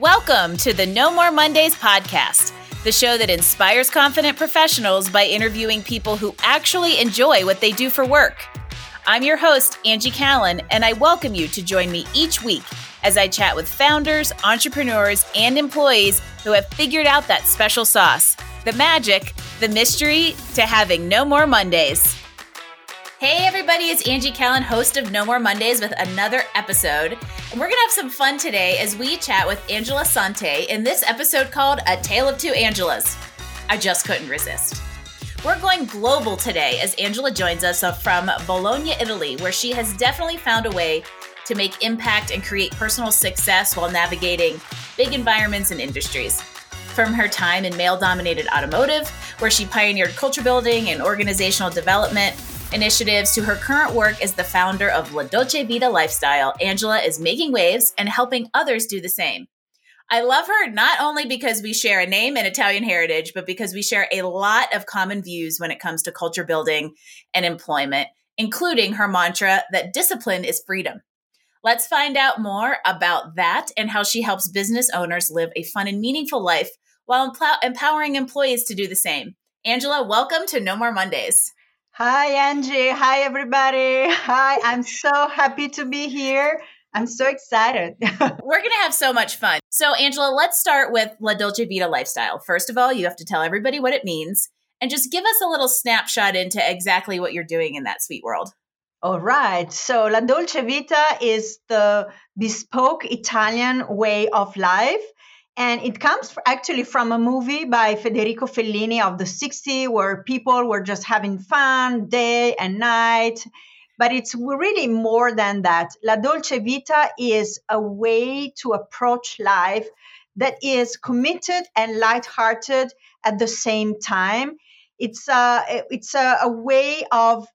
Welcome to the No More Mondays podcast, the show that inspires confident professionals by interviewing people who actually enjoy what they do for work. I'm your host, Angie Callan, and I welcome you to join me each week as I chat with founders, entrepreneurs, and employees who have figured out that special sauce the magic, the mystery to having no more Mondays. Hey, everybody, it's Angie Callan, host of No More Mondays, with another episode. And we're going to have some fun today as we chat with Angela Santi in this episode called A Tale of Two Angelas. I just couldn't resist. We're going global today as Angela joins us from Bologna, Italy, where she has definitely found a way to make impact and create personal success while navigating big environments and industries. From her time in male dominated automotive, where she pioneered culture building and organizational development, initiatives to her current work as the founder of La Dolce Vita Lifestyle, Angela is making waves and helping others do the same. I love her not only because we share a name and Italian heritage, but because we share a lot of common views when it comes to culture building and employment, including her mantra that discipline is freedom. Let's find out more about that and how she helps business owners live a fun and meaningful life while empowering employees to do the same. Angela, welcome to No More Mondays. Hi, Angie. Hi, everybody. Hi, I'm so happy to be here. I'm so excited. We're going to have so much fun. So, Angela, let's start with La Dolce Vita lifestyle. First of all, you have to tell everybody what it means and just give us a little snapshot into exactly what you're doing in that sweet world. All right. So, La Dolce Vita is the bespoke Italian way of life and it comes actually from a movie by Federico Fellini of the 60s where people were just having fun day and night. But it's really more than that. La Dolce Vita is a way to approach life that is committed and lighthearted at the same time. It's a, it's a, a way of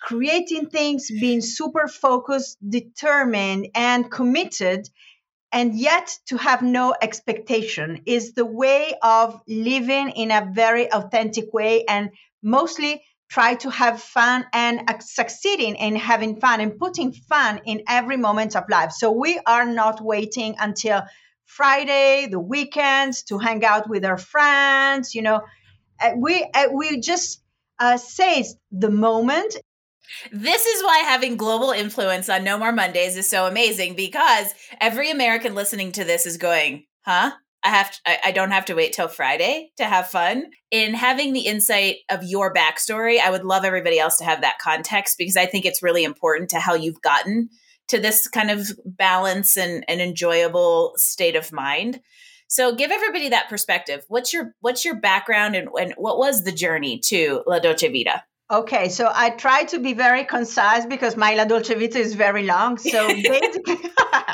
creating things, being super focused, determined, and committed and yet to have no expectation is the way of living in a very authentic way and mostly try to have fun and succeeding in having fun and putting fun in every moment of life. So we are not waiting until friday the weekends to hang out with our friends you know. Uh, we uh, we just uh, seize the moment this is why having global influence on No More Mondays is so amazing because every American listening to this is going, huh? I have to, I, don't have to wait till Friday to have fun. In having the insight of your backstory, I would love everybody else to have that context because I think it's really important to how you've gotten to this kind of balance and, and enjoyable state of mind. So give everybody that perspective. What's your what's your background and, and what was the journey to La Dolce Vita? Okay, so I try to be very concise because my La Dolce Vita is very long. So basically,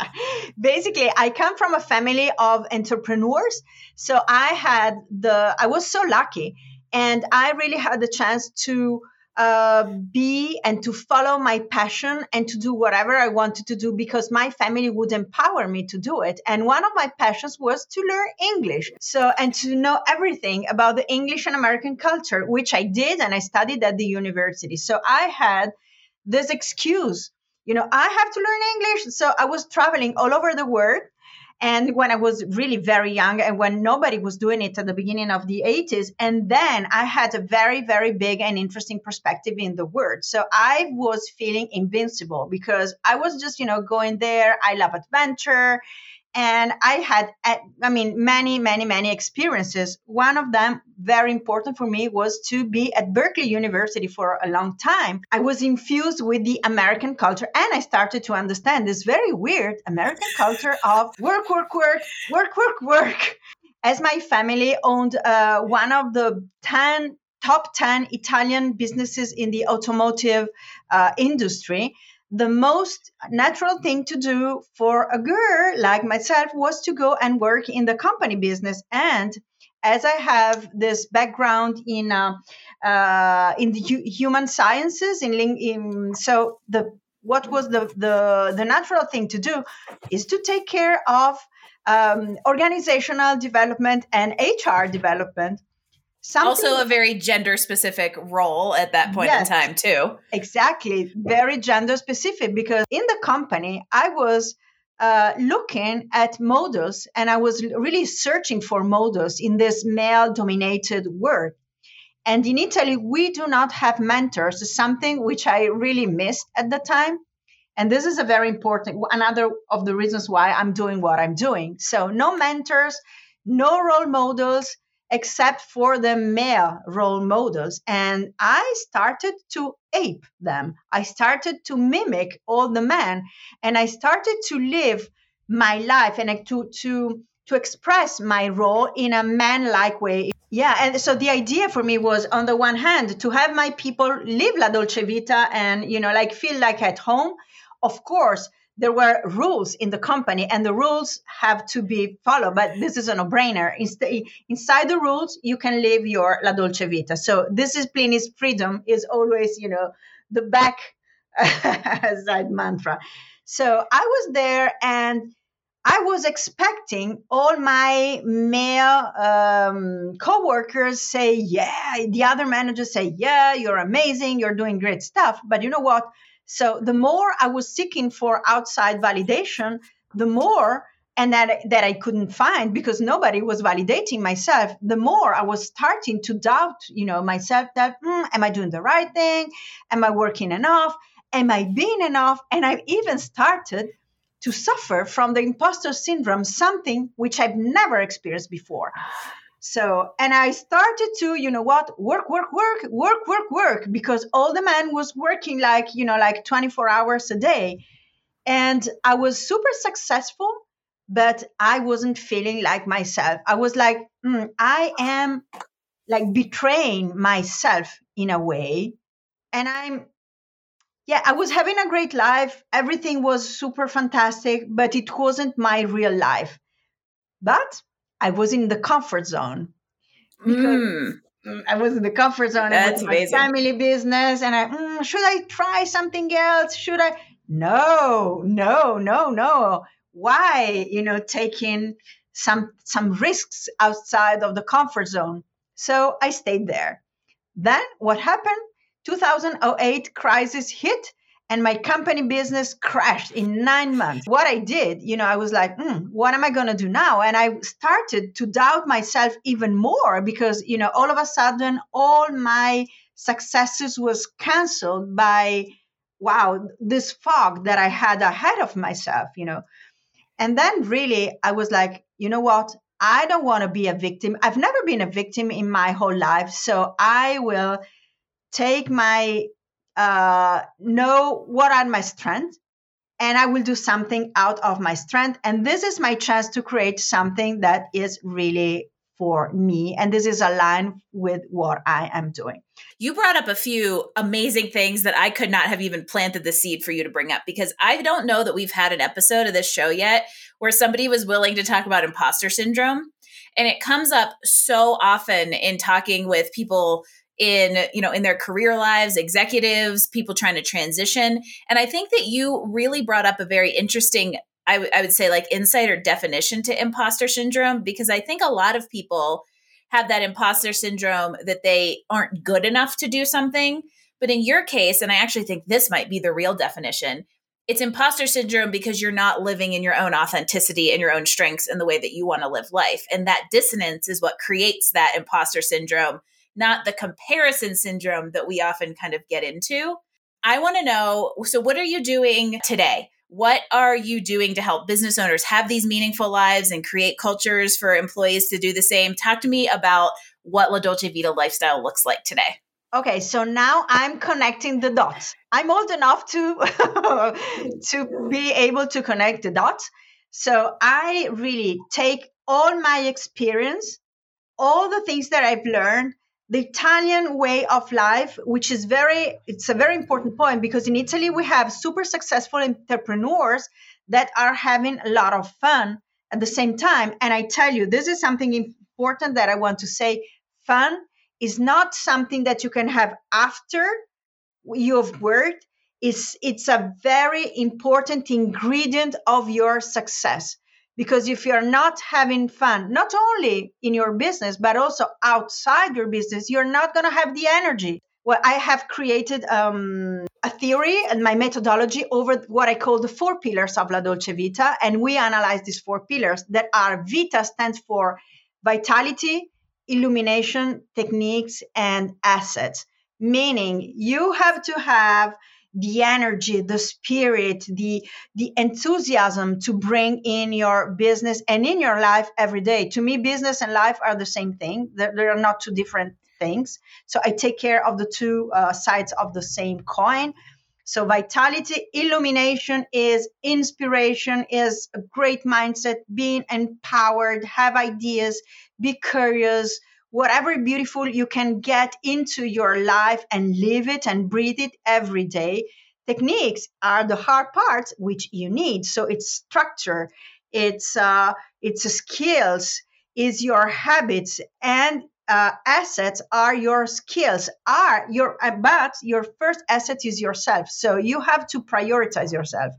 basically, I come from a family of entrepreneurs. So I had the, I was so lucky, and I really had the chance to uh, be and to follow my passion and to do whatever I wanted to do because my family would empower me to do it. And one of my passions was to learn English. So, and to know everything about the English and American culture, which I did and I studied at the university. So I had this excuse, you know, I have to learn English. So I was traveling all over the world and when I was really very young and when nobody was doing it at the beginning of the 80s. And then I had a very, very big and interesting perspective in the world. So I was feeling invincible because I was just, you know, going there. I love adventure and i had i mean many many many experiences. One of them very important for me was to be at berkeley university for a long time. I was infused with the american culture and i started to understand this very weird american culture of work work work work work work. As my family owned uh, one of the 10 top 10 italian businesses in the automotive uh, industry the most natural thing to do for a girl like myself was to go and work in the company business. And as I have this background in uh, uh, in the hu- human sciences, in, in so the what was the, the the natural thing to do is to take care of um, organizational development and HR development. Something, also a very gender specific role at that point yes, in time too exactly very gender specific because in the company i was uh, looking at models and I was really searching for models in this male dominated world. And in Italy, we do not have mentors, something which I really missed at the time. And this is a very important, another of the reasons why I'm doing what I'm doing. So, no mentors, no role models, except for the male role models. And I started to ape them. I started to mimic all the men and I started to live my life and to, to, to express my role in a man like way. Yeah, and so the idea for me was on the one hand to have my people live la dolce vita and you know like feel like at home. Of course, there were rules in the company and the rules have to be followed but this is a no-brainer inside the rules you can live your la dolce vita so discipline is Pliny's freedom is always you know the back side mantra so i was there and I was expecting all my male um, coworkers say, "Yeah," the other managers say, "Yeah, you're amazing, you're doing great stuff." But you know what? So the more I was seeking for outside validation, the more and that that I couldn't find because nobody was validating myself. The more I was starting to doubt, you know, myself that mm, am I doing the right thing? Am I working enough? Am I being enough? And I even started to suffer from the imposter syndrome, something which I've never experienced before. So, and I started to, you know what, work, work, work, work, work, work, because all the man was working like, you know, like 24 hours a day. And I was super successful, but I wasn't feeling like myself. I was like, mm, I am like betraying myself in a way. And I'm, yeah, I was having a great life. Everything was super fantastic, but it wasn't my real life. But I was in the comfort zone because mm. I was in the comfort zone. That's my amazing. Family business, and I mm, should I try something else? Should I? No, no, no, no. Why? You know, taking some some risks outside of the comfort zone. So I stayed there. Then what happened? 2008 crisis hit and my company business crashed in nine months. What I did, you know, I was like, mm, what am I going to do now? And I started to doubt myself even more because, you know, all of a sudden, all my successes was canceled by, wow, this fog that I had ahead of myself, you know. And then really, I was like, you know what? I don't want to be a victim. I've never been a victim in my whole life. So I will take my uh, know what are my strengths and I will do something out of my strength. And this is my chance to create something that is really for me. And this is aligned with what I am doing. You brought up a few amazing things that I could not have even planted the seed for you to bring up because I don't know that we've had an episode of this show yet where somebody was willing to talk about imposter syndrome. And it comes up so often in talking with people in you know in their career lives executives people trying to transition. And i think that you really brought up a very interesting I, w- I would say like insider definition to imposter syndrome because i think a lot of people have that imposter syndrome that they aren't good enough to do something. But in your case and i actually think this might be the real definition it's imposter syndrome because you're not living in your own authenticity and your own strengths in the way that you want to live life. And that dissonance is what creates that imposter syndrome not the comparison syndrome that we often kind of get into. I want to know so, what are you doing today? What are you doing to help business owners have these meaningful lives and create cultures for employees to do the same? Talk to me about what La Dolce Vita lifestyle looks like today. Okay, so now I'm connecting the dots. I'm old enough to to be able to connect the dots. So I really take all my experience, all the things that I've learned, the Italian way of life, which is very, it's a very important point because in Italy we have super successful entrepreneurs that are having a lot of fun at the same time. And I tell you, this is something important that I want to say. Fun is not something that you can have after you've worked. It's, it's a very important ingredient of your success because if you're not having fun not only in your business but also outside your business you're not going to have the energy well i have created um, a theory and my methodology over what I call the four pillars of La Dolce Vita. And we analyze these four pillars that are Vita stands for vitality, illumination, techniques, and assets. Meaning you have to have the energy, the spirit, the the enthusiasm to bring in your business and in your life every day. To me, business and life are the same thing. They're, not two different things. So I take care of the two uh, sides of the same coin. So vitality, illumination is inspiration, is a great mindset, being empowered, have ideas, be curious, whatever beautiful you can get into your life and live it and breathe it every day. Techniques are the hard parts which you need. So it's structure, it's uh, it's skills, is your habits, and uh, assets are your skills are your uh, but your first asset is yourself so you have to prioritize yourself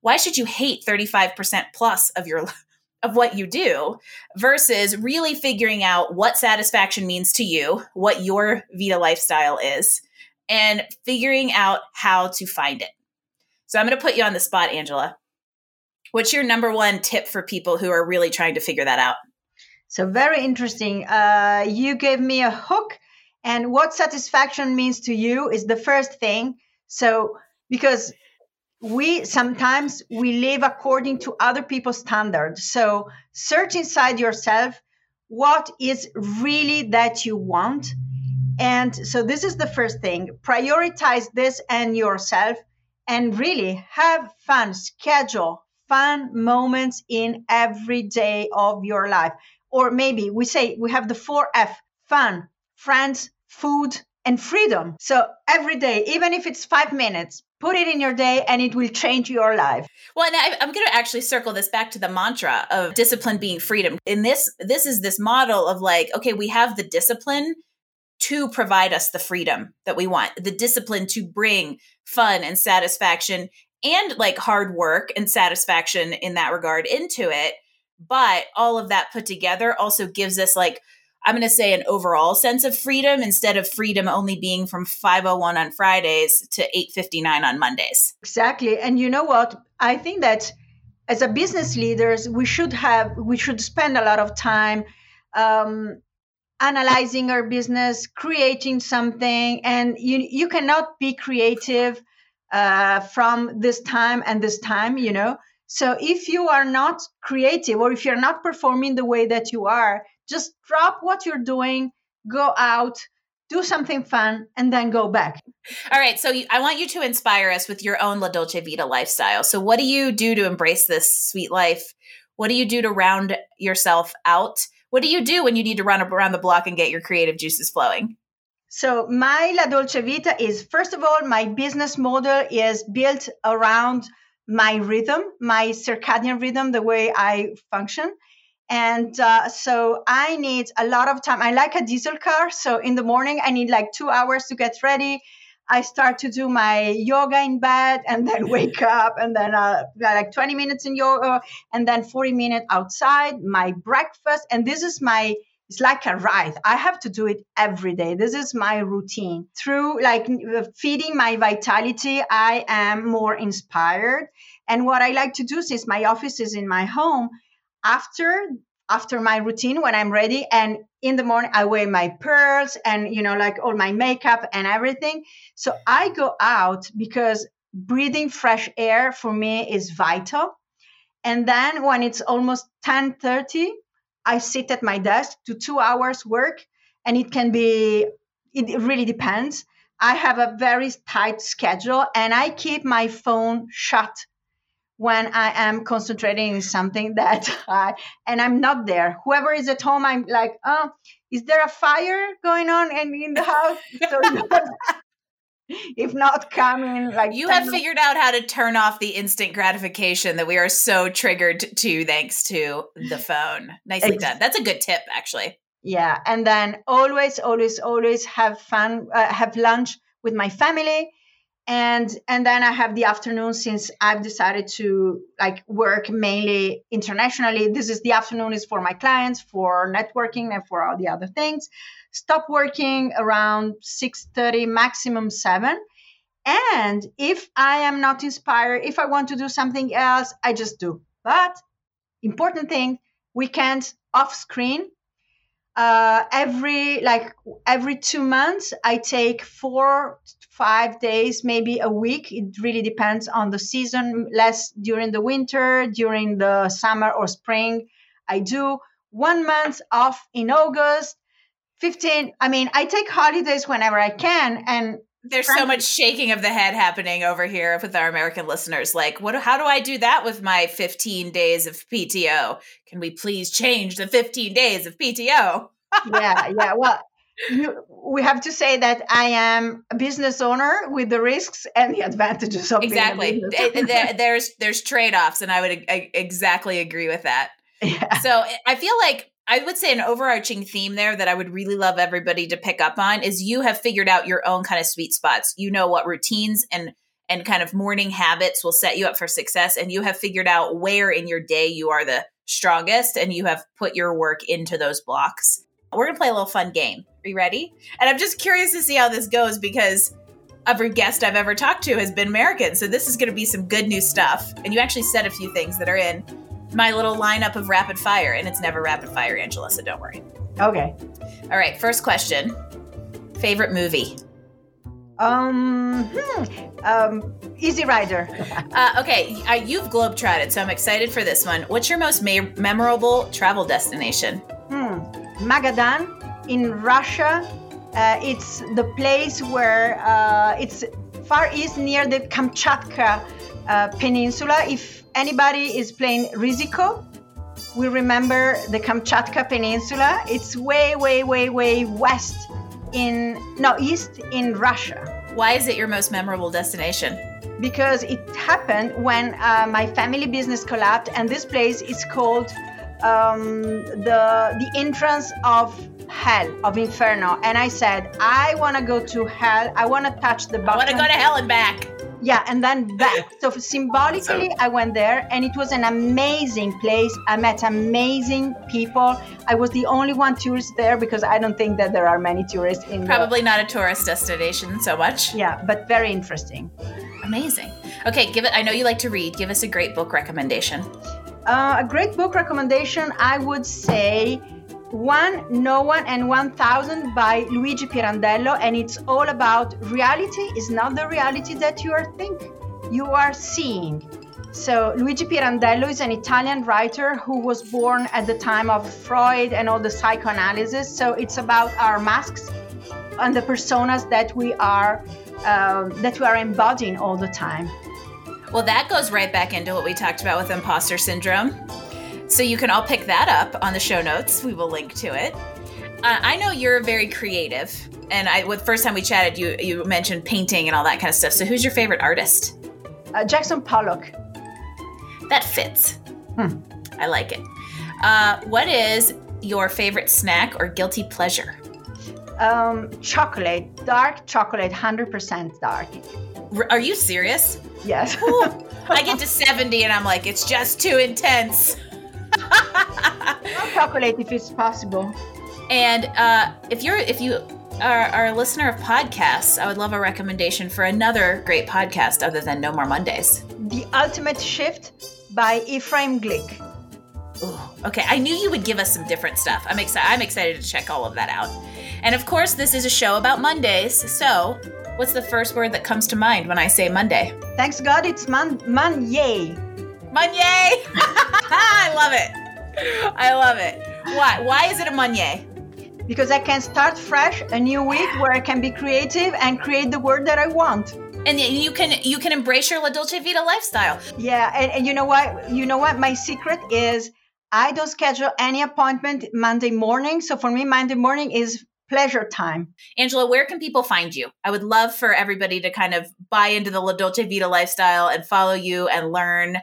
why should you hate 35% plus of your of what you do versus really figuring out what satisfaction means to you what your vita lifestyle is and figuring out how to find it so i'm going to put you on the spot angela what's your number one tip for people who are really trying to figure that out so very interesting. Uh, you gave me a hook, and what satisfaction means to you is the first thing. So because we sometimes we live according to other people's standards. So search inside yourself what is really that you want. And so this is the first thing. Prioritize this and yourself and really have fun, schedule fun moments in every day of your life. Or maybe we say we have the four F fun, friends, food, and freedom. So every day, even if it's five minutes, put it in your day and it will change your life. Well, and I, am going to actually circle this back to the mantra of discipline being freedom. In this, this is this model of like, okay, we have the discipline to provide us the freedom that we want, the discipline to bring fun and satisfaction and like hard work and satisfaction in that regard into it. But all of that put together also gives us like I'm going to say an overall sense of freedom instead of freedom only being from 501 on Fridays to 859 on Mondays. Exactly. And you know what? I think that as a business leaders, we should have we should spend a lot of time um, analyzing our business, creating something, and you you cannot be creative uh, from this time and this time. You know, so if you are not creative or if you're not performing the way that you are, just drop what you're doing, go out, do something fun, and then go back. All right. So I want you to inspire us with your own La Dolce Vita lifestyle. So, what do you do to embrace this sweet life? What do you do to round yourself out? What do you do when you need to run around the block and get your creative juices flowing? So, my La Dolce Vita is first of all, my business model is built around my rhythm, my circadian rhythm, the way I function. And uh, so I need a lot of time. I like a diesel car. So in the morning, I need like two hours to get ready. I start to do my yoga in bed and then wake up and then uh, like 20 minutes in yoga and then 40 minutes outside, my breakfast. And this is my it's like a ride. I have to do it every day. This is my routine. Through like feeding my vitality, I am more inspired. And what I like to do since my office is in my home, after after my routine when I'm ready and in the morning I wear my pearls and you know like all my makeup and everything. So I go out because breathing fresh air for me is vital. And then when it's almost 10:30, I sit at my desk to two hours work, and it can be, it really depends. I have a very tight schedule and I keep my phone shut when I am concentrating in something that I, and I'm not there. Whoever is at home, I'm like, oh, is there a fire going on in, in the house? So if not coming like you have figured out how to turn off the instant gratification that we are so triggered to thanks to the phone nicely exactly. done that's a good tip actually yeah and then always always always have fun uh, have lunch with my family and and then i have the afternoon since i've decided to like work mainly internationally this is the afternoon is for my clients for networking and for all the other things stop working around 6.30 maximum 7 And if I am not inspired, if I want to do something else, I just do. But important thing, weekends off screen. Uh, every like every two months, I take four, five days, maybe a week. It really depends on the season. Less during the winter, during the summer or spring. I do one month off in August. 15 i mean i take holidays whenever i can and there's so much shaking of the head happening over here with our American listeners. Like, what? How do I do that with my 15 days of PTO? Can we please change the 15 days of PTO? yeah, yeah. Well, you, we have to say that I am a business owner with the risks and the advantages of exactly. there, there's there's trade offs, and I would I exactly agree with that. Yeah. So I feel like I would say an overarching theme there that I would really love everybody to pick up on is you have figured out your own kind of sweet spots. You know what routines and and kind of morning habits will set you up for success and you have figured out where in your day you are the strongest and you have put your work into those blocks. We're going to play a little fun game. Are you ready? And I'm just curious to see how this goes because every guest I've ever talked to has been American. So this is going to be some good new stuff. And you actually said a few things that are in my little lineup of rapid fire, and it's never rapid fire, Angela, so don't worry. Okay. All right, first question. Favorite movie? Um, hmm, um, Easy Rider. uh, okay, uh, you've globetrotted, so I'm excited for this one. What's your most ma- memorable travel destination? Hmm, Magadan in Russia. Uh, it's the place where uh, it's far east near the Kamchatka uh, Peninsula. If anybody is playing Risiko, we remember the Kamchatka Peninsula. It's way, way, way, way west in, no, east in Russia. Why is it your most memorable destination? Because it happened when uh, my family business collapsed, and this place is called um, the the entrance of hell of inferno. And I said, I want to go to hell. I want to touch the bottom. I want to go to hell and back yeah and then back. So symbolically i went there and it was an amazing place. I met amazing people. I was the only one tourist there because i don't think that there are many tourists in probably the... not a tourist destination so much. Yeah but very interesting. Amazing. Okay give it i know you like to read. Give us a great book recommendation. Uh, a great book recommendation i would say one, No One, and 1000 by Luigi Pirandello, and it's all about reality is not the reality that you are thinking, you are seeing. So, Luigi Pirandello is an Italian writer who was born at the time of Freud and all the psychoanalysis. So, it's about our masks and the personas that we are uh, that we are embodying all the time. Well, that goes right back into what we talked about with imposter syndrome so you can all pick that up on the show notes. We will link to it. Uh, I know you're very creative, and I, the first time we chatted, you you mentioned painting and all that kind of stuff. So who's your favorite artist? Uh, Jackson Pollock. That fits. Hmm. I like it. Uh, what is your favorite snack or guilty pleasure? Um, chocolate, dark chocolate, hundred percent dark. R- are you serious? Yes. I get to 70 and I'm like, it's just too intense. I'll calculate if it's possible. And uh, if you're if you are, are, a listener of podcasts, I would love a recommendation for another great podcast other than No More Mondays. The Ultimate Shift by Ephraim Glick. Ooh, okay, I knew you would give us some different stuff. I'm excited. I'm excited to check all of that out. And of course, this is a show about Mondays. So, what's the first word that comes to mind when I say Monday? Thanks God, it's man man Monday. I love it. I love it. Why? Why is it a Monday? Because I can start fresh, a new week where I can be creative and create the word that I want. And you can you can embrace your La Dolce Vita lifestyle. Yeah, and, and you know what? You know what? My secret is I don't schedule any appointment Monday morning. So for me, Monday morning is pleasure time. Angela, where can people find you? I would love for everybody to kind of buy into the La Dolce Vita lifestyle and follow you and learn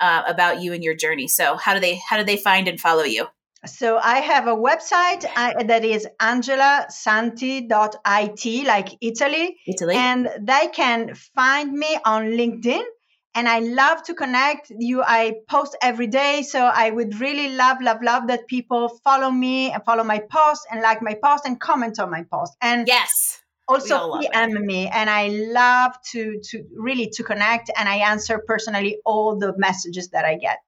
uh, about you and your journey. So how do they how do they find and follow you? So I have a website uh, that is angelasanti.it, like Italy. Italy. And they can find me on LinkedIn. And I love to connect you. I post every day. So I would really love, love, love that people follow me and follow my post and like my post and comment on my post. And yes. Also PM me, and I love to to really to connect, and I answer personally all the messages that I get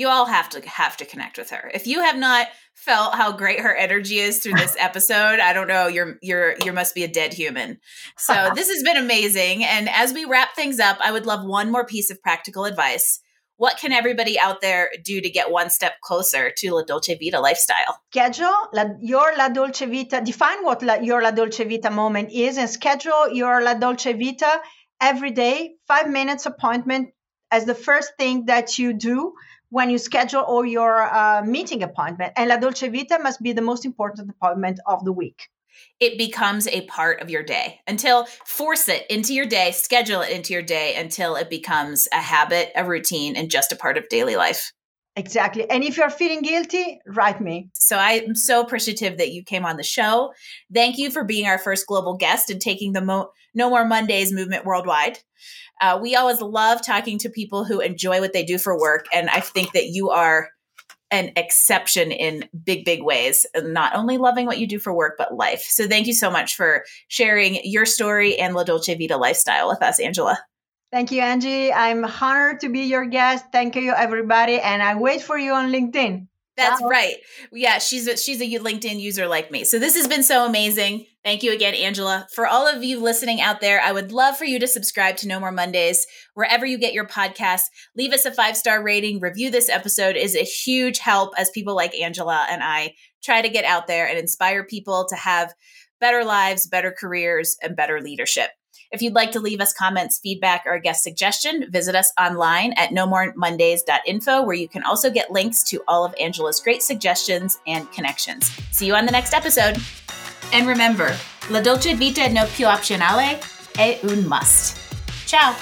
you all have to have to connect with her. If you have not felt how great her energy is through this episode, I don't know, you're you're you must be a dead human. So this has been amazing and as we wrap things up, I would love one more piece of practical advice. What can everybody out there do to get one step closer to La Dolce Vita lifestyle? Schedule la, your La Dolce Vita, define what la, your La Dolce Vita moment is, and schedule your La Dolce Vita every day, five minutes appointment as the first thing that you do when you schedule all your uh, meeting appointment. And La Dolce Vita must be the most important appointment of the week. It becomes a part of your day until force it into your day, schedule it into your day until it becomes a habit, a routine, and just a part of daily life. Exactly. And if you're feeling guilty, write me. So I'm so appreciative that you came on the show. Thank you for being our first global guest and taking the Mo- No More Mondays movement worldwide. Uh, we always love talking to people who enjoy what they do for work. And I think that you are an exception in big, big ways, not only loving what you do for work, but life. So thank you so much for sharing your story and La Dolce Vita lifestyle with us, Angela. Thank you, Angie. I'm honored to be your guest. Thank you, everybody. And I wait for you on LinkedIn. That's right. Yeah, she's a, she's a LinkedIn user like me. So this has been so amazing. Thank you again, Angela. For all of you listening out there, I would love for you to subscribe to No More Mondays wherever you get your podcasts. Leave us a five star rating. Review this episode is a huge help as people like Angela and I try to get out there and inspire people to have better lives, better careers, and better leadership. If you'd like to leave us comments, feedback, or a guest suggestion, visit us online at nomoremondays.info, where you can also get links to all of Angela's great suggestions and connections. See you on the next episode. And remember, la dolce vita no più opzionale è un must. Ciao.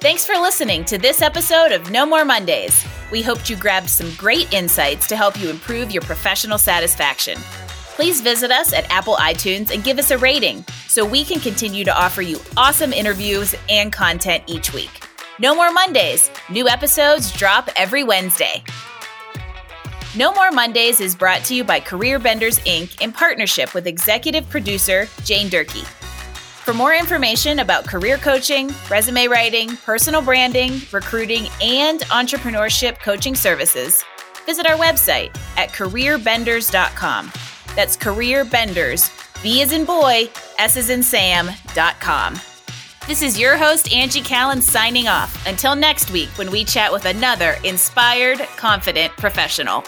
Thanks for listening to this episode of No More Mondays. We hoped you grabbed some great insights to help you improve your professional satisfaction please visit us at Apple iTunes and give us a rating so we can continue to offer you awesome interviews and content each week. No More Mondays. New episodes drop every Wednesday. No More Mondays is brought to you by Career Benders Inc. in partnership with executive producer Jane Durkee. For more information about career coaching, resume writing, personal branding, recruiting, and entrepreneurship coaching services, visit our website at careerbenders.com. That's Career Benders, B is in boy, S is in Sam.com. This is your host, Angie Callen, signing off. Until next week, when we chat with another inspired, confident professional.